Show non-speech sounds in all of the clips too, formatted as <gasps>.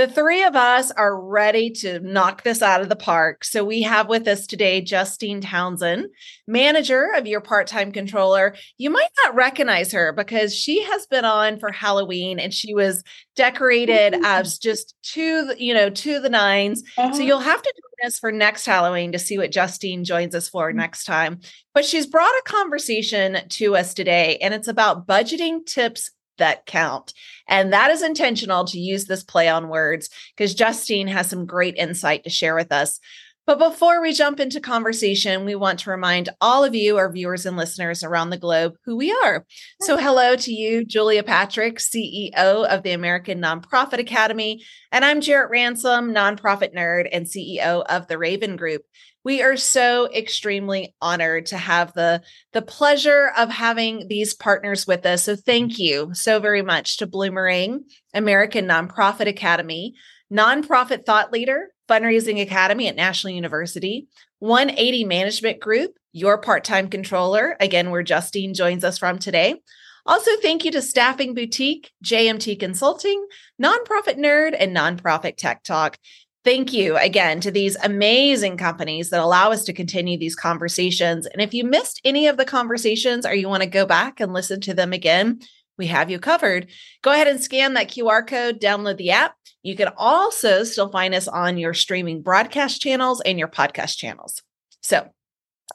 The three of us are ready to knock this out of the park. So we have with us today Justine Townsend, manager of your part time controller. You might not recognize her because she has been on for Halloween and she was decorated as just to you know to the 9s uh-huh. So you'll have to join us for next Halloween to see what Justine joins us for mm-hmm. next time. But she's brought a conversation to us today, and it's about budgeting tips that count. And that is intentional to use this play on words because Justine has some great insight to share with us. But before we jump into conversation, we want to remind all of you, our viewers and listeners around the globe, who we are. So, hello to you, Julia Patrick, CEO of the American Nonprofit Academy. And I'm Jarrett Ransom, nonprofit nerd and CEO of the Raven Group we are so extremely honored to have the the pleasure of having these partners with us. So thank you so very much to bloomerang american nonprofit academy nonprofit thought leader fundraising academy at national university 180 management group your part-time controller. Again where justine joins us from today. Also, thank you to Staffing Boutique, JMT Consulting, Nonprofit Nerd, and Nonprofit Tech Talk. Thank you again to these amazing companies that allow us to continue these conversations. And if you missed any of the conversations or you want to go back and listen to them again, we have you covered. Go ahead and scan that QR code, download the app. You can also still find us on your streaming broadcast channels and your podcast channels. So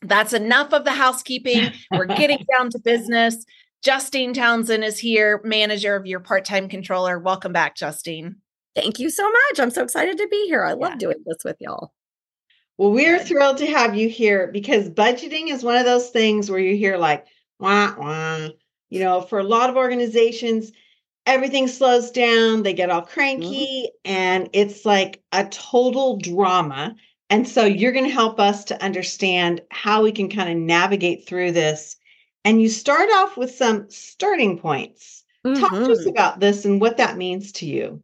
that's enough of the housekeeping. We're <laughs> getting down to business. Justine Townsend is here, manager of your part time controller. Welcome back, Justine. Thank you so much. I'm so excited to be here. I love yeah. doing this with y'all. Well, we're thrilled to have you here because budgeting is one of those things where you hear like, wah, wah. You know, for a lot of organizations, everything slows down, they get all mm-hmm. cranky, mm-hmm. and it's like a total drama. And so you're going to help us to understand how we can kind of navigate through this. And you start off with some starting points. Mm-hmm. Talk to us mm-hmm. about this and what that means to you.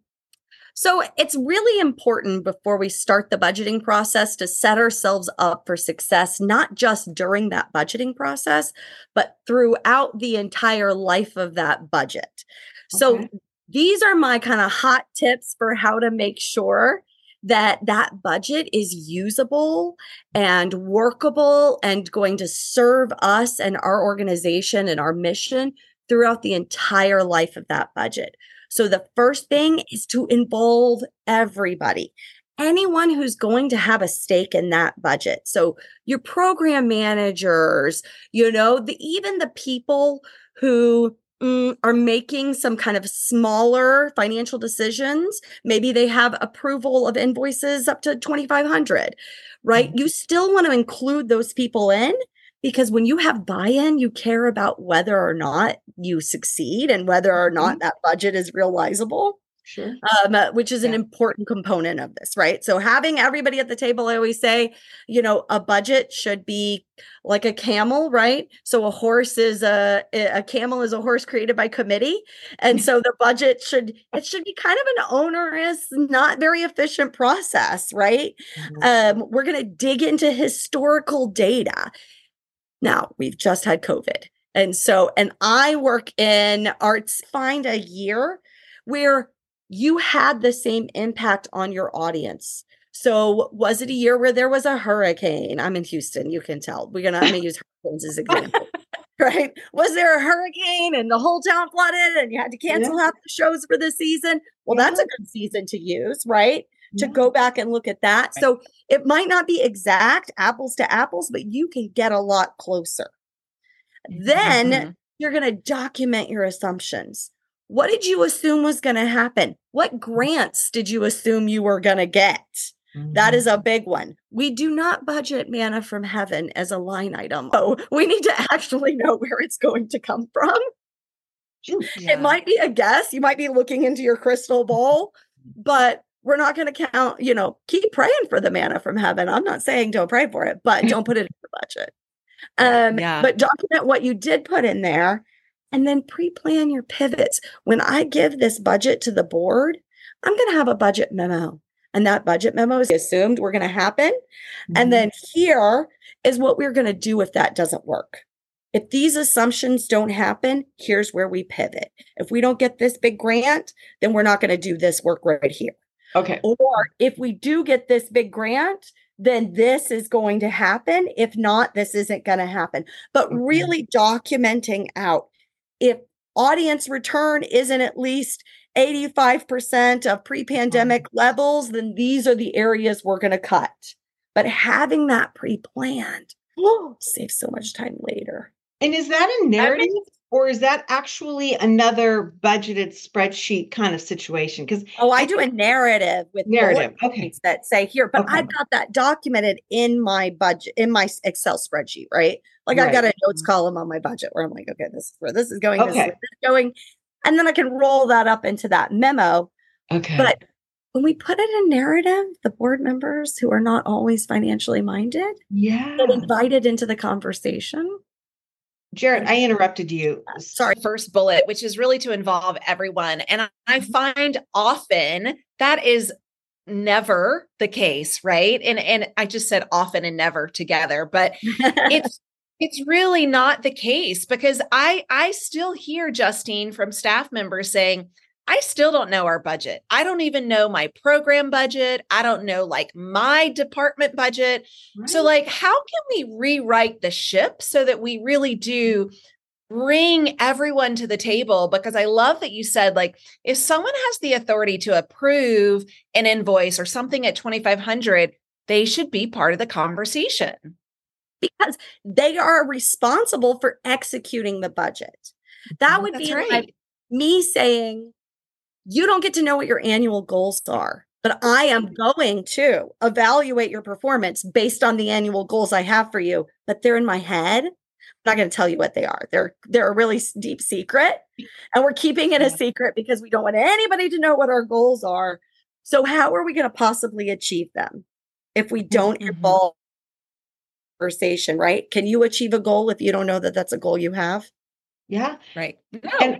So it's really important before we start the budgeting process to set ourselves up for success, not just during that budgeting process, but throughout the entire life of that budget. Okay. So these are my kind of hot tips for how to make sure that that budget is usable and workable and going to serve us and our organization and our mission throughout the entire life of that budget. So the first thing is to involve everybody. Anyone who's going to have a stake in that budget. So your program managers, you know, the, even the people who mm, are making some kind of smaller financial decisions. Maybe they have approval of invoices up to 2500, right? Mm-hmm. You still want to include those people in because when you have buy-in you care about whether or not you succeed and whether or not mm-hmm. that budget is realizable Sure. Um, uh, which is yeah. an important component of this, right? So having everybody at the table, I always say, you know, a budget should be like a camel, right? So a horse is a a camel is a horse created by committee, and <laughs> so the budget should it should be kind of an onerous, not very efficient process, right? Mm-hmm. Um, we're going to dig into historical data. Now, we've just had COVID. And so, and I work in arts, find a year where you had the same impact on your audience. So, was it a year where there was a hurricane? I'm in Houston, you can tell. We're gonna, I'm gonna use hurricanes as an example. <laughs> right? Was there a hurricane and the whole town flooded and you had to cancel yeah. half the shows for the season? Well, yeah. that's a mm-hmm. good season to use, right? To go back and look at that. So it might not be exact apples to apples, but you can get a lot closer. Then mm-hmm. you're going to document your assumptions. What did you assume was going to happen? What grants did you assume you were going to get? Mm-hmm. That is a mm-hmm. big one. We do not budget manna from heaven as a line item. Oh, <laughs> we need to actually know where it's going to come from. Yeah. It might be a guess. You might be looking into your crystal ball, but we're not going to count, you know, keep praying for the manna from heaven. I'm not saying don't pray for it, but don't put it in the budget. Um, yeah. But document what you did put in there and then pre plan your pivots. When I give this budget to the board, I'm going to have a budget memo. And that budget memo is assumed we're going to happen. Mm-hmm. And then here is what we're going to do if that doesn't work. If these assumptions don't happen, here's where we pivot. If we don't get this big grant, then we're not going to do this work right here. Okay. Or if we do get this big grant, then this is going to happen. If not, this isn't going to happen. But Okay. really documenting out if audience return isn't at least 85% of mm-hmm. pre pandemic levels, then these are the areas we're going to cut. But having that pre planned oh, <gasps> saves so much time later. And is that a narrative or is that actually another budgeted spreadsheet kind of situation? Because Oh, I do a narrative with narrative. Okay. that say here, but Okay. I've got that documented in my budget, in my Excel spreadsheet, right? Like I've got a notes mm-hmm. column on my budget where I'm like, okay, this is where this is going, this is Okay. where this is going. And then I can roll that up into that memo. Okay. But when we put it in narrative, the board members who are not always financially minded yeah. get invited into the conversation. Jarrett, I interrupted you. Sorry. first bullet, which is really to involve everyone. And I- I mm-hmm. find often that is never the case, right? And and I just said often and never together, but <laughs> it's it's really not the case because I I still hear Justine from staff members saying I still don't know our budget. I don't even know my program budget. I don't know like my department budget. So, like, how can we rewrite the ship so that we really do bring everyone to the table? Because I love that you said, like, if someone has the authority to approve an invoice or something at 2500 they should be part of the conversation. because they are responsible for executing the budget. That mm-hmm. would That's be right. like me saying, you don't get to know what your annual goals are, but I am going to evaluate your performance based on the annual goals I have for you, but they're in my head. I'm not going to tell you what they are. They're they're a really deep secret, and we're keeping it a secret because we don't want anybody to know what our goals are. So how are we going to possibly achieve them if we don't Mhm. involve conversation, right? Can you achieve a goal if you don't know that that's a goal you have? yeah. Right. No. And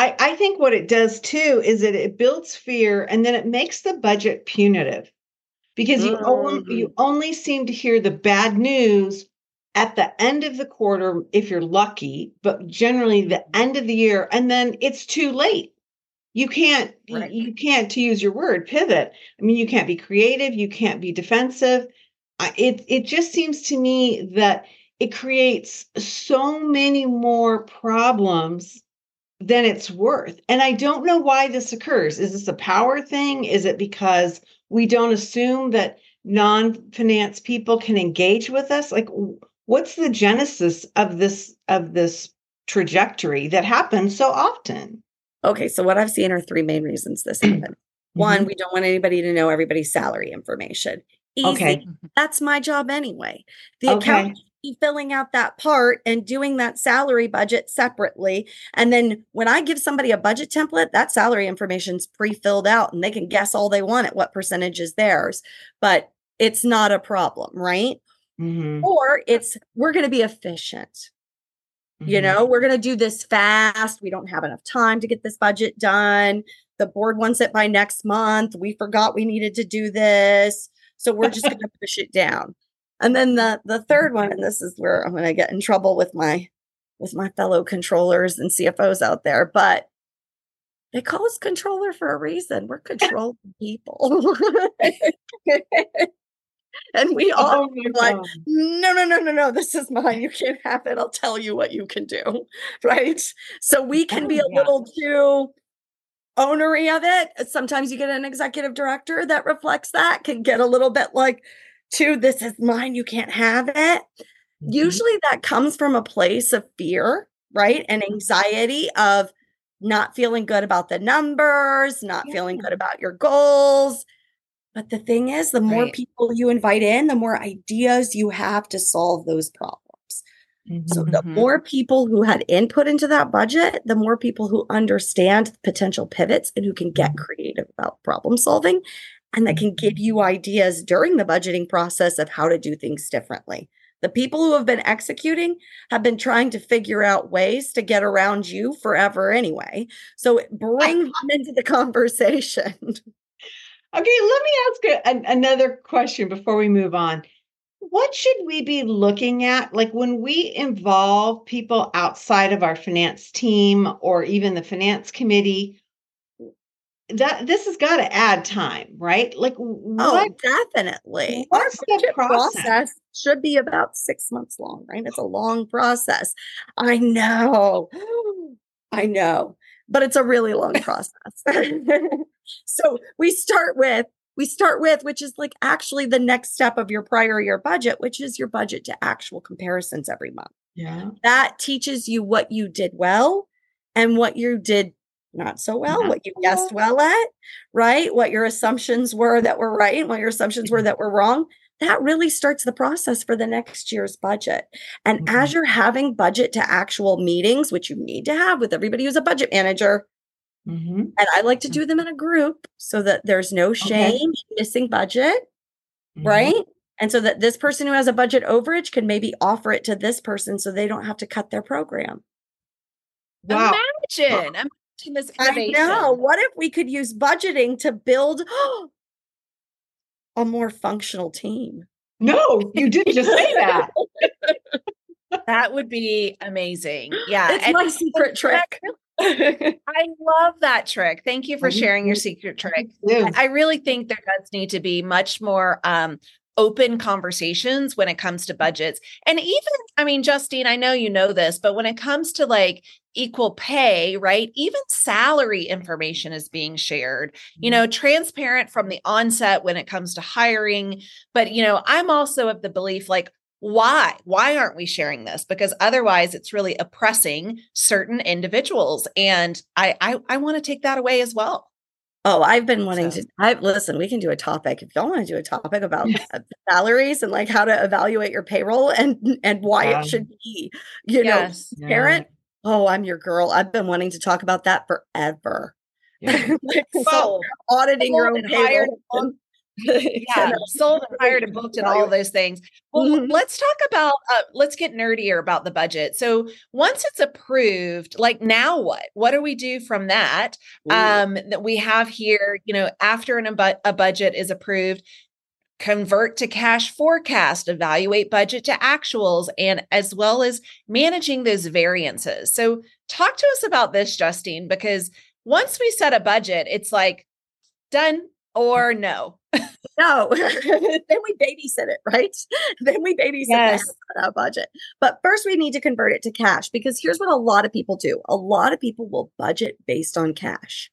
I, I think what it does too is that it builds fear and then it makes the budget punitive because you only, mm. you only seem to hear the bad news at the end of the quarter if you're lucky, but generally the mm-hmm. end of the year, and then it's too late. You can't Right. you can't to use your word pivot. I mean, you can't be creative, you can't be defensive. It it just seems to me that it creates so many more problems than it's worth. And I don't know why this occurs. Is this a power thing? Is it because we don't assume that non-finance people can engage with us? Like what's the genesis of this of this trajectory that happens so often? Okay, so what I've seen are three main reasons this <clears throat> happened. Mm-hmm. One, we don't want anybody to know everybody's salary information. Easy. Okay. That's my job anyway. The Okay. accountant should be filling out that part and doing that salary budget separately. And then when I give somebody a budget template, that salary information's pre-filled out and they can guess all they want at what percentage is theirs. But it's not a problem, right? Mhm, Or it's we're going to be efficient. You mhm. know, we're going to do this fast. We don't have enough time to get this budget done. The board wants it by next month. We forgot we needed to do this. So we're just going to push it down. And then the the third one and this is where I'm going to get in trouble with my with my fellow controllers and CFOs out there, but they call us controller for a reason. We're controlling <laughs> people. <laughs> and we <laughs> all Oh like, God. no, no, no, no, no. This is mine. You can't have it. I'll tell you what you can do. Right. So we can be a Oh, yeah. little too ownery of it. Sometimes you get an executive director that reflects that, can get a little bit like, too, this is mine. You can't have it. Mhm. Usually that comes from a place of fear, right? And anxiety of not feeling good about the numbers, not feeling good about your goals. But the thing is, the more Right. people you invite in, the more ideas you have to solve those problems. So the Mhm. more people who had input into that budget, the more people who understand potential pivots and who can get creative about problem solving and that can give mm-hmm. you ideas during the budgeting process of how to do things differently. The people who have been executing have been trying to figure out ways to get around you forever anyway. So bring <laughs> them into the conversation. <laughs> Okay, let me ask a, an- another question before we move on. What should we be looking at? Like when we involve people outside of our finance team or even the finance committee, that this has got to add time, right? Like Oh, definitely. Our what's the process? process should be about six months long, right? It's a long process. I know. <gasps> I know. But it's a really long <laughs> process. <laughs> so we start with we start with which is like actually the next step of your prior year budget, which is your budget to actual comparisons every month. Yeah. That teaches you what you did well and what you did not so well, what you guessed well at, right? What your assumptions were that were right, and what your assumptions were that were wrong. That really starts the process for the next year's budget. And Mhm. as you're having budget to actual meetings, which you need to have with everybody who's a budget manager, hmm and I like to do them in a group so that there's no shame in missing budget, Mm-hmm. right? And so that this person who has a budget overage can maybe offer it to this person so they don't have to cut their program. Wow. Imagine, imagine this I know. What if we could use budgeting to build <gasps> a more functional team? No, you didn't just say that. <laughs> That would be amazing. Yeah. It's and- my secret trick. I love that trick. Thank you for sharing your secret trick. Yeah. I really think there does need to be much more um, open conversations when it comes to budgets. And even, I mean, Justine, I know you know this, but when it comes to like equal pay, right? Even salary information is being shared, you know, transparent from the onset when it comes to hiring. But, you know, I'm also of the belief like, why why aren't we sharing this because otherwise it's really oppressing certain individuals and i i, I want to take that away as well Oh, I've been wanting So- to. I listen. We can do a topic if y'all want to do a topic about <laughs> uh, salaries and like how to evaluate your payroll and and why Yeah. it should be, you yes know, parent. Oh, I'm your girl. I've been wanting to talk about that forever. Yeah. <laughs> like, so Sold. auditing your own payroll. <laughs> yeah sold and hired and booked and all those things well Mhm. let's talk about uh, let's get nerdier about the budget so once it's approved like now what what do we do from that um that we have here you know after an a budget is approved convert to cash forecast evaluate budget to actuals and as well as managing those variances so talk to us about this justine because once we set a budget it's like done or no No, <laughs> then we babysit it, right? <laughs> Then we babysit Yes. <laughs> that budget. But first, we need to convert it to cash because here's what a lot of people do a lot of people will budget based on cash.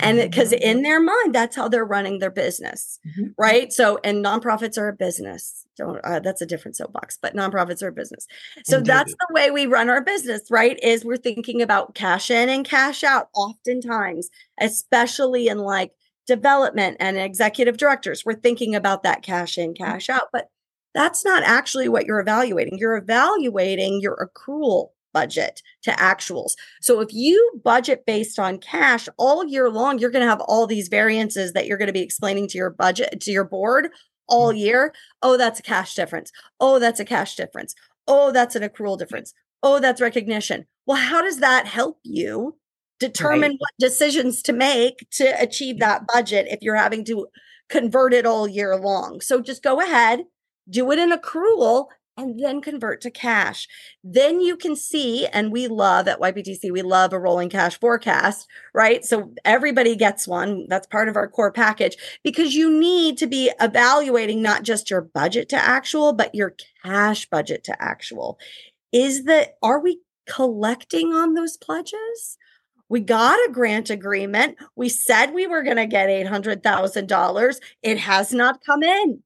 And because in their mind, that's how they're running their business, Mhm. right? So, and nonprofits are a business. Don't, uh, that's a different soapbox, but nonprofits are a business. So that's the way we run our business, right? Is we're thinking about cash in and cash out oftentimes, especially in like development and executive directors. We're thinking about that cash in, cash out, but that's not actually what you're evaluating. You're evaluating your accrual budget to actuals. So if you budget based on cash all year long, you're going to have all these variances that you're going to be explaining to your budget, to your board all mm. year. Oh, that's a cash difference. Oh, that's a cash difference. Oh, that's an accrual difference. Oh, that's recognition. Well, how does that help you determine what decisions to make to achieve that budget if you're having to convert it all year long? So just go ahead, do it in accrual and then convert to cash. Then you can see, and we love at YPTC, we love a rolling cash forecast, right? So everybody gets one. That's part of our core package because you need to be evaluating not just your budget to actual, but your cash budget to actual. Is that, are we collecting on those pledges? We got a grant agreement. We said we were going to get $800,000. It has not come in,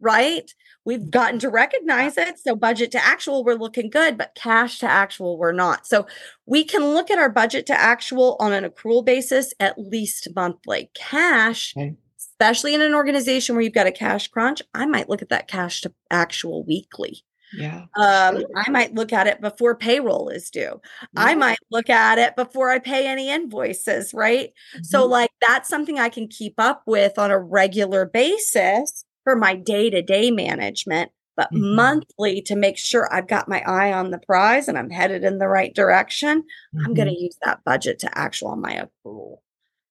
right? We've gotten to recognize it. So, budget to actual, we're looking good, but cash to actual, we're not. So, we can look at our budget to actual on an accrual basis at least monthly. Cash, Okay. especially in an organization where you've got a cash crunch, I might look at that cash to actual weekly. Yeah. Um, I might look at it before payroll is due. I might look at it before I pay any invoices, right? So, Mhm. like, that's something I can keep up with on a regular basis for my day to day management, but Mhm. monthly to make sure I've got my eye on the prize and I'm headed in the right direction. I'm going to use that budget to actual my accrual,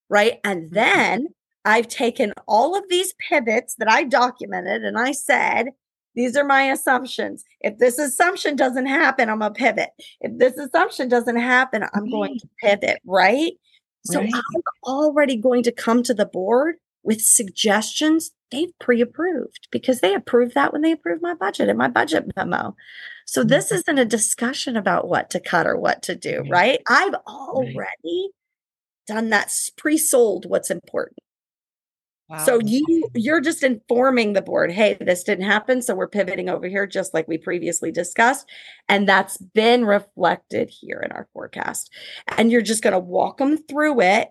right? And Mm-hmm. then I've taken all of these pivots that I documented and I said, these are my assumptions. If this assumption doesn't happen, I'm a pivot. If this assumption doesn't happen, I'm going to pivot, right? So Right. I'm already going to come to the board with suggestions they've pre-approved because they approved that when they approved my budget and my budget memo. So this Mm-hmm. isn't a discussion about what to cut or what to do, right? I've already done that pre-sold what's important. So you you're just informing the board, hey, this didn't happen, so we're pivoting over here just like we previously discussed, and that's been reflected here in our forecast. And you're just going to walk them through it.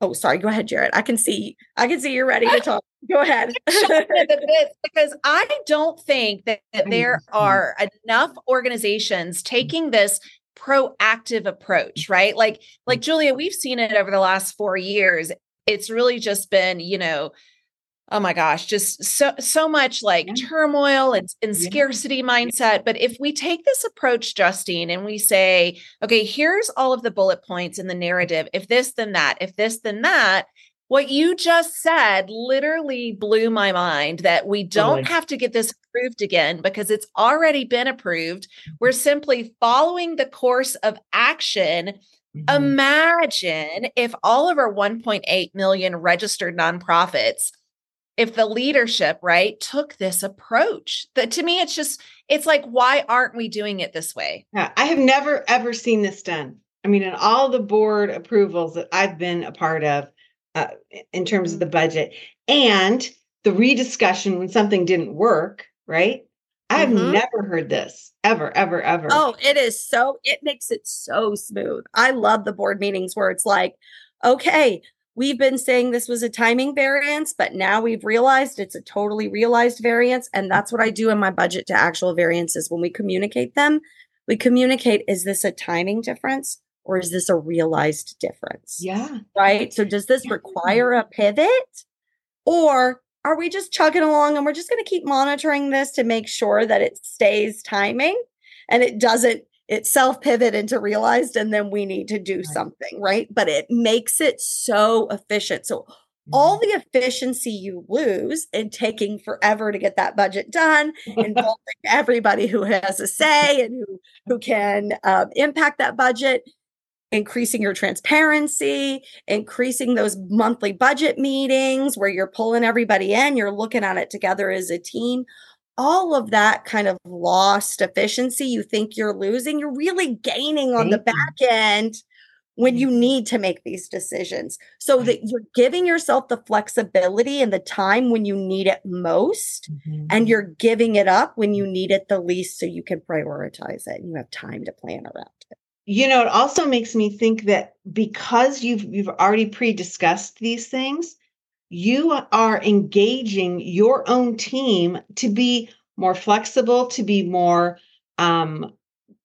Oh, sorry, go ahead, Jarrett. I can see I can see you're ready to talk. Go <laughs> ahead. Shock me the bits because I don't think that, <laughs> that there are enough organizations taking this proactive approach, right? Like, like mm-hmm. Julia, we've seen it over the last four years. It's really just been, you know, oh my gosh, just so so much like Yeah. turmoil and, and Yeah. scarcity mindset. But if we take this approach, Justine, and we say, okay, here's all of the bullet points in the narrative. If this, then that. If this, then that. What you just said literally blew my mind that we don't Totally. have to get this approved again because it's already been approved. We're simply following the course of action Mhm. Imagine if all of our 1.8 million registered nonprofits, if the leadership, right, took this approach. That to me, it's just, it's like, why aren't we doing it this way? Yeah, I have never ever seen this done. I mean, in all the board approvals that I've been a part of, uh, in terms of the budget and the rediscussion when something didn't work, right? I've Mhm. never heard this ever, ever, ever. Oh, it is so, it makes it so smooth. I love the board meetings where it's like, okay, we've been saying this was a timing variance, but now we've realized it's a totally realized variance. And that's what I do in my budget to actual variances. When we communicate them, we communicate is this a timing difference or is this a realized difference? yeah. Right. So, does this Yeah. require a pivot or are we just chugging along and we're just going to keep monitoring this to make sure that it stays timing and it doesn't itself pivot into realized and then we need to do Right. something, right? But it makes it so efficient. So, Mm-hmm. all the efficiency you lose in taking forever to get that budget done, involving <laughs> everybody who has a say and who who can um, impact that budget, increasing your transparency, increasing those monthly budget meetings where you're pulling everybody in, you're looking at it together as a team. All of that kind of lost efficiency you think you're losing, you're really gaining on the back end when you need to make these decisions. So that you're giving yourself the flexibility and the time when you need it most Mhm. and you're giving it up when you need it the least so you can prioritize it and you have time to plan around it. You know, it also makes me think that because you've you've already pre-discussed these things, you are engaging your own team to be more flexible, to be more um,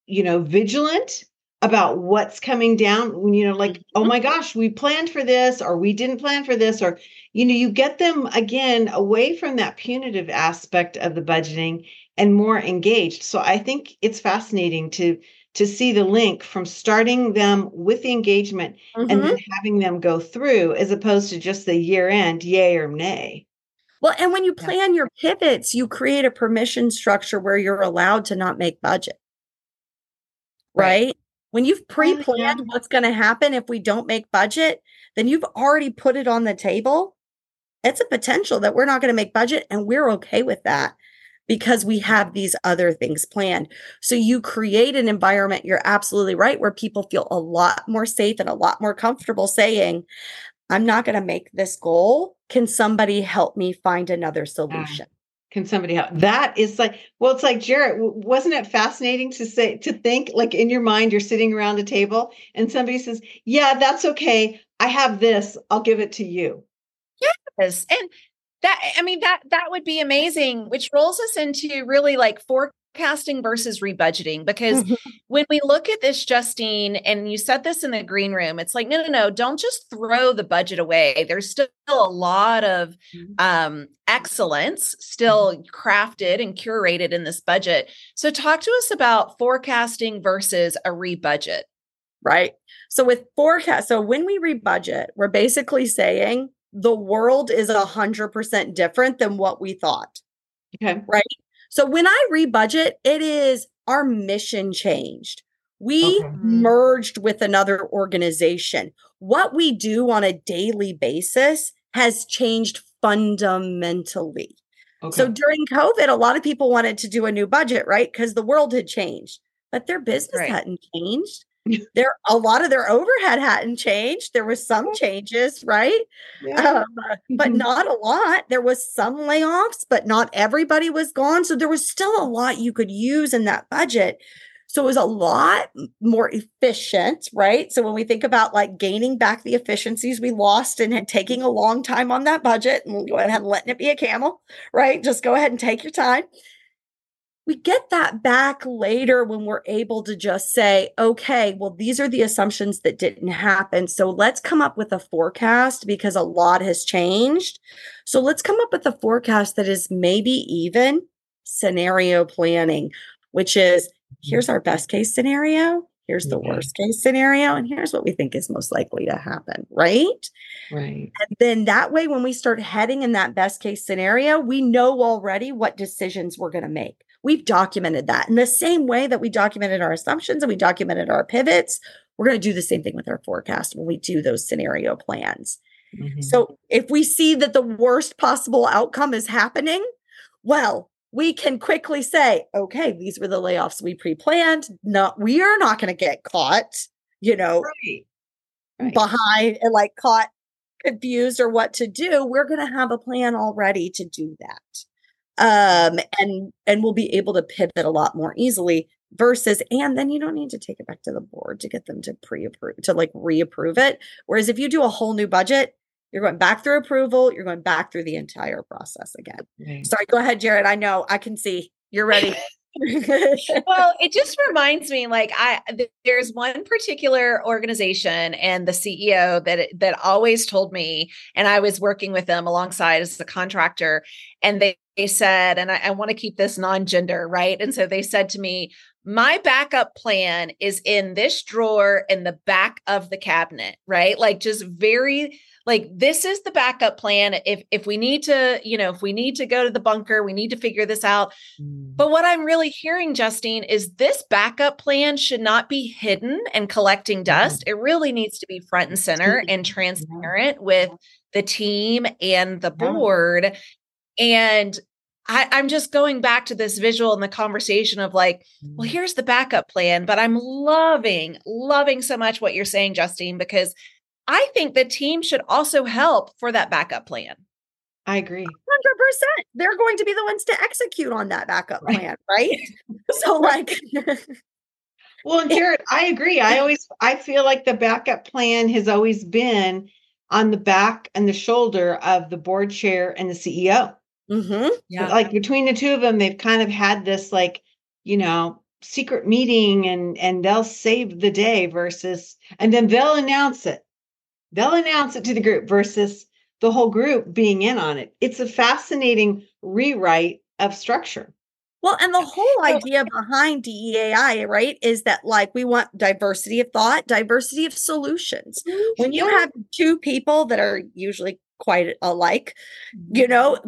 you know, vigilant about what's coming down. You know like oh my gosh we planned for this or we didn't plan for this or you know you get them again away from that punitive aspect of the budgeting and more engaged. So i think it's fascinating to to see the link from starting them with the engagement and Mhm. then having them go through as opposed to just the year end yay or nay well and when you Yeah. plan your pivots you create a permission structure where you're allowed to not make budget Right. right, when you've pre-planned what's going to happen if we don't make budget then you've already put it on the table it's a potential that we're not going to make budget and we're okay with that because we have these other things planned. So you create an environment, you're absolutely right, where people feel a lot more safe and a lot more comfortable saying, I'm not going to make this goal. Can somebody help me find another solution? Can somebody help? That is like, well, it's like Jarrett. Wasn't it fascinating to say to think like in your mind you're sitting around a table and somebody says, "Yeah, that's okay. I have this. I'll give it to you." Yes. And that, I mean, that, that would be amazing, which rolls us into really like forecasting versus rebudgeting. Because Mhm. when we look at this, Justine, and you said this in the green room, it's like, no, no, no, don't just throw the budget away. There's still a lot of Mhm. um, excellence still crafted and curated in this budget. So, talk to us about forecasting versus a rebudget. Right. So with forecast, so when we rebudget, we're basically saying the world is a hundred percent different than what we thought. Okay. Right. So when I rebudget, it is our mission changed. We Okay. merged with another organization. what we do on a daily basis has changed fundamentally. Okay. So during COVID, a lot of people wanted to do a new budget, right? Because the world had changed, but their business Right. hadn't changed. <laughs> there a lot of their overhead hadn't changed. There was some changes, right? Yeah. Um, but Mhm. not a lot. There was some layoffs, but not everybody was gone. So there was still a lot you could use in that budget. So it was a lot more efficient, right? So when we think about like gaining back the efficiencies we lost and had taking a long time on that budget, and we'll go ahead and letting it be a camel, right? Just go ahead and take your time. We get that back later when we're able to just say, okay, well, these are the assumptions that didn't happen. So let's come up with a forecast because a lot has changed. So let's come up with a forecast that is maybe even scenario planning, which is here's our best case scenario, here's the Mhm. worst case scenario, and here's what we think is most likely to happen, right? right. And then that way, when we start heading in that best case scenario, we know already what decisions we're going to make. We've documented that in the same way that we documented our assumptions and we documented our pivots. We're going to do the same thing with our forecast when we do those scenario plans. Mhm. So if we see that the worst possible outcome is happening, well, we can quickly say, okay, these were the layoffs we pre-planned. No, we are not going to get caught, you know, right. Right. behind and like caught confused or what to do we're going to have a plan already to do that um and and we'll be able to pivot a lot more easily versus and then you don't need to take it back to the board to get them to pre-approve to like reapprove it. Whereas if you do a whole new budget you're going back through approval you're going back through the entire process again. Right. sorry go ahead jarrett i know i can see. You're ready. <laughs> Well, it just reminds me like I there's one particular organization and the CEO that that always told me and I was working with them alongside as a contractor and they, they said and I, I want to keep this non-gender, right? And so they said to me, my backup plan is in this drawer in the back of the cabinet, right? Like just very like this is the backup plan if if we need to, you know, if we need to go to the bunker, we need to figure this out. Mm. But what I'm really hearing, Justine, is this backup plan should not be hidden and collecting dust. It really needs to be front and center and transparent with the team and the board. And I, I'm just going back to this visual and the conversation of like, well, mm. here's the backup plan. But I'm loving, loving so much what you're saying, Justine, because I think the team should also help for that backup plan. I agree. Hundred percent. They're going to be the ones to execute on that backup Right. plan, right? <laughs> <laughs> So, like, <laughs> Well, and Jarrett, I agree. I always I feel like the backup plan has always been on the back and the shoulder of the board chair and the CEO. Mhm. Like between the two of them, they've kind of had this like, you know, secret meeting and and they'll save the day versus and then they'll announce it. They'll announce it to the group versus the whole group being in on it. It's a fascinating rewrite of structure. Well, and the whole idea behind DEAI, right, is that like we want diversity of thought, diversity of solutions. When you have two people that are usually quite alike, you know,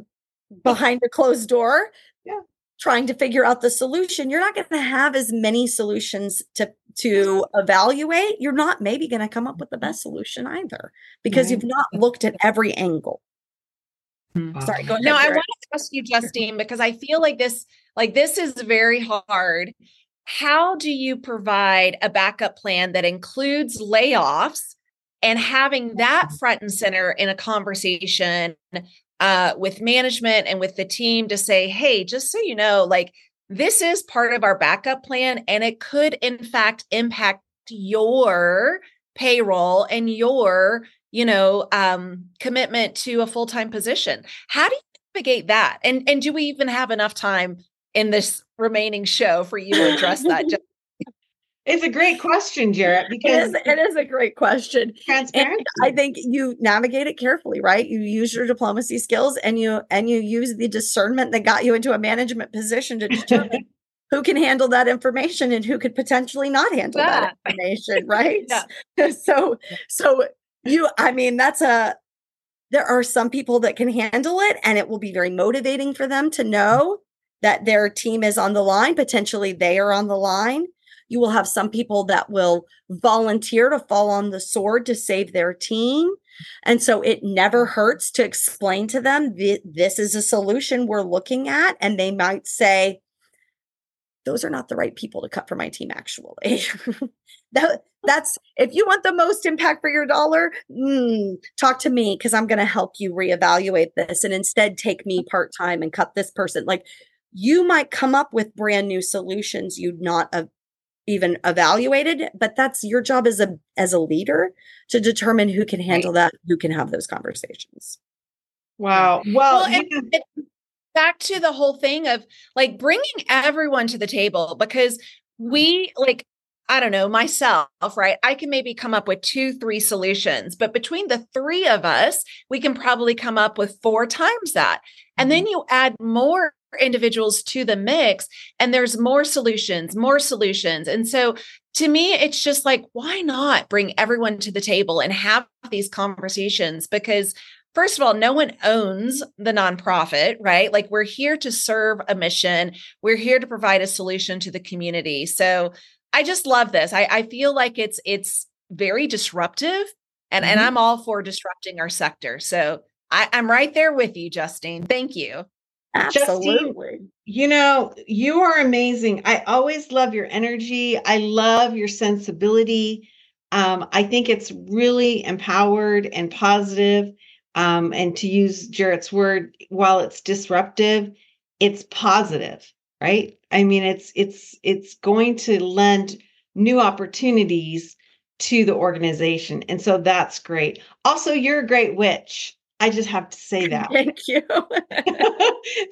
behind a closed door, Yeah. trying to figure out the solution, you're not going to have as many solutions to to evaluate. You're not maybe going to come up mm-hmm. with the best solution either because Right. you've not looked at every angle. Wow. Sorry, go ahead. No, I want to ask you, Justine, because I feel like this, like this is very hard. How do you provide a backup plan that includes layoffs and having that mm-hmm. front and center in a conversation uh, with management and with the team to say, hey, just so you know, like this is part of our backup plan, and it could, in fact, impact your payroll and your you know um commitment to a full-time position. How do you navigate that? And and do we even have enough time in this remaining show for you to address that <laughs> Just- It's a great question, Jarrett, because is, it is a great question. And transparency. I think you navigate it carefully, right? You use your diplomacy skills and you and you use the discernment that got you into a management position to determine <laughs> who can handle that information and who could potentially not handle that information, right? yeah. <laughs> so so you I mean that's a there are some people that can handle it and it will be very motivating for them to know that their team is on the line, potentially they are on the line. You will have some people that will volunteer to fall on the sword to save their team. And so it never hurts to explain to them this is a solution we're looking at. And they might say, those are not the right people to cut for my team, actually. <laughs> that, that's if you want the most impact for your dollar, mm, talk to me because I'm going to help you reevaluate this and instead take me part time and cut this person. Like you might come up with brand new solutions you'd not have even evaluated, but that's your job as a as a leader to determine who can handle right. that, who can have those conversations. Wow. Well, well and, and back to the whole thing of like bringing everyone to the table because we like I don't know, myself, right? I can maybe come up with two, three solutions, but between the three of us, we can probably come up with four times that. And then mm-hmm. you add more individuals to the mix, and there's more solutions, more solutions. And so to me, it's just like, why not bring everyone to the table and have these conversations? Because first of all, no one owns the nonprofit, right? Like we're here to serve a mission, we're here to provide a solution to the community. So I just love this. I, I feel like it's it's very disruptive, and mm-hmm. and I'm all for disrupting our sector. So I, I'm right there with you, Justine. Thank you. Absolutely. Justine, you know, you are amazing. I always love your energy. I love your sensibility. Um, I think it's really empowered and positive. Um, and to use Jarrett's word, while it's disruptive, it's positive right i mean it's it's it's going to lend new opportunities to the organization and so that's great also you're a great witch i just have to say that <laughs> thank you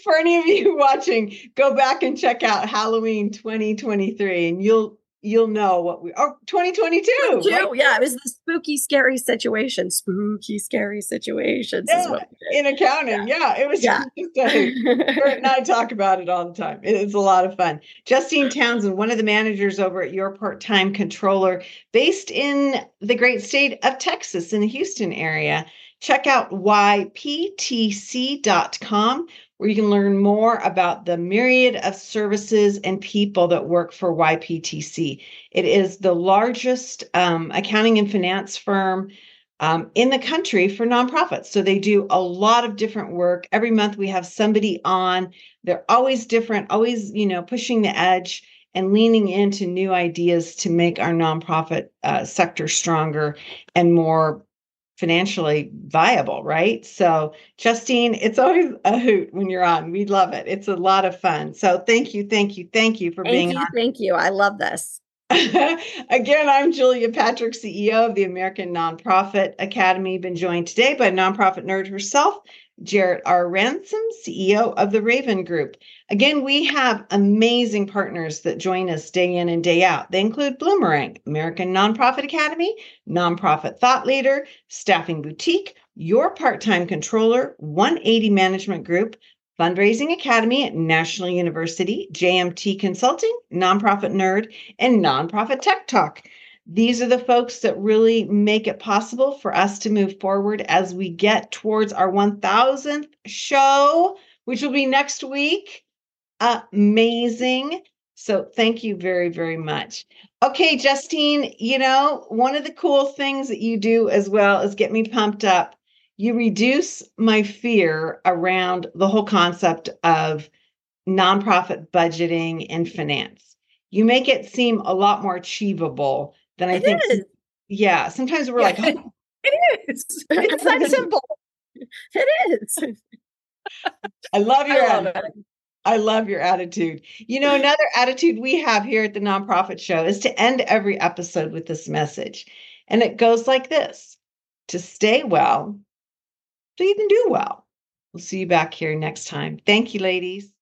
for any of you watching go back and check out halloween 2023 and you'll you'll know what we oh 2022 right? yeah it was the spooky scary situation spooky scary situations yeah, in accounting yeah. yeah. it was yeah. <laughs> just a, Kurt and I <laughs> talk about it all the time it's a lot of fun Justine Townsend one of the managers over at your part-time controller based in the great state of Texas in the Houston area check out yptc.com where you can learn more about the myriad of services and people that work for YPTC. It is the largest um, accounting and finance firm um, in the country for nonprofits. So they do a lot of different work. Every month we have somebody on. They're always different, always, you know, pushing the edge and leaning into new ideas to make our nonprofit uh, sector stronger and more financially viable, right? So, Justine, it's always a hoot when you're on. We love it. It's a lot of fun. So, thank you, thank you, thank you for thank being you, on. Thank you. I love this. <laughs> Again, I'm Julia Patrick, CEO of the American Nonprofit Academy. Been joined today by nonprofit nerd herself, Jarrett R. Ransom, CEO of the Raven Group. Again, we have amazing partners that join us day in and day out. They include Bloomerang, American Nonprofit Academy, Nonprofit Thought Leader, Staffing Boutique, Your Part Time Controller, 180 Management Group, Fundraising Academy at National University, JMT Consulting, Nonprofit Nerd, and Nonprofit Tech Talk. These are the folks that really make it possible for us to move forward as we get towards our 1000th show, which will be next week. Amazing. So thank you very, very much. Okay, Justine, you know, one of the cool things that you do as well is get me pumped up. You reduce my fear around the whole concept of nonprofit budgeting and finance. You make it seem a lot more achievable then I it think, is. yeah, sometimes we're yeah, like, oh. it is. <laughs> It's that simple. It is. <laughs> I love your I love, I love your attitude. You know, another attitude we have here at the Nonprofit Show is to end every episode with this message. And it goes like this to stay well so you can do well. We'll see you back here next time. Thank you, ladies.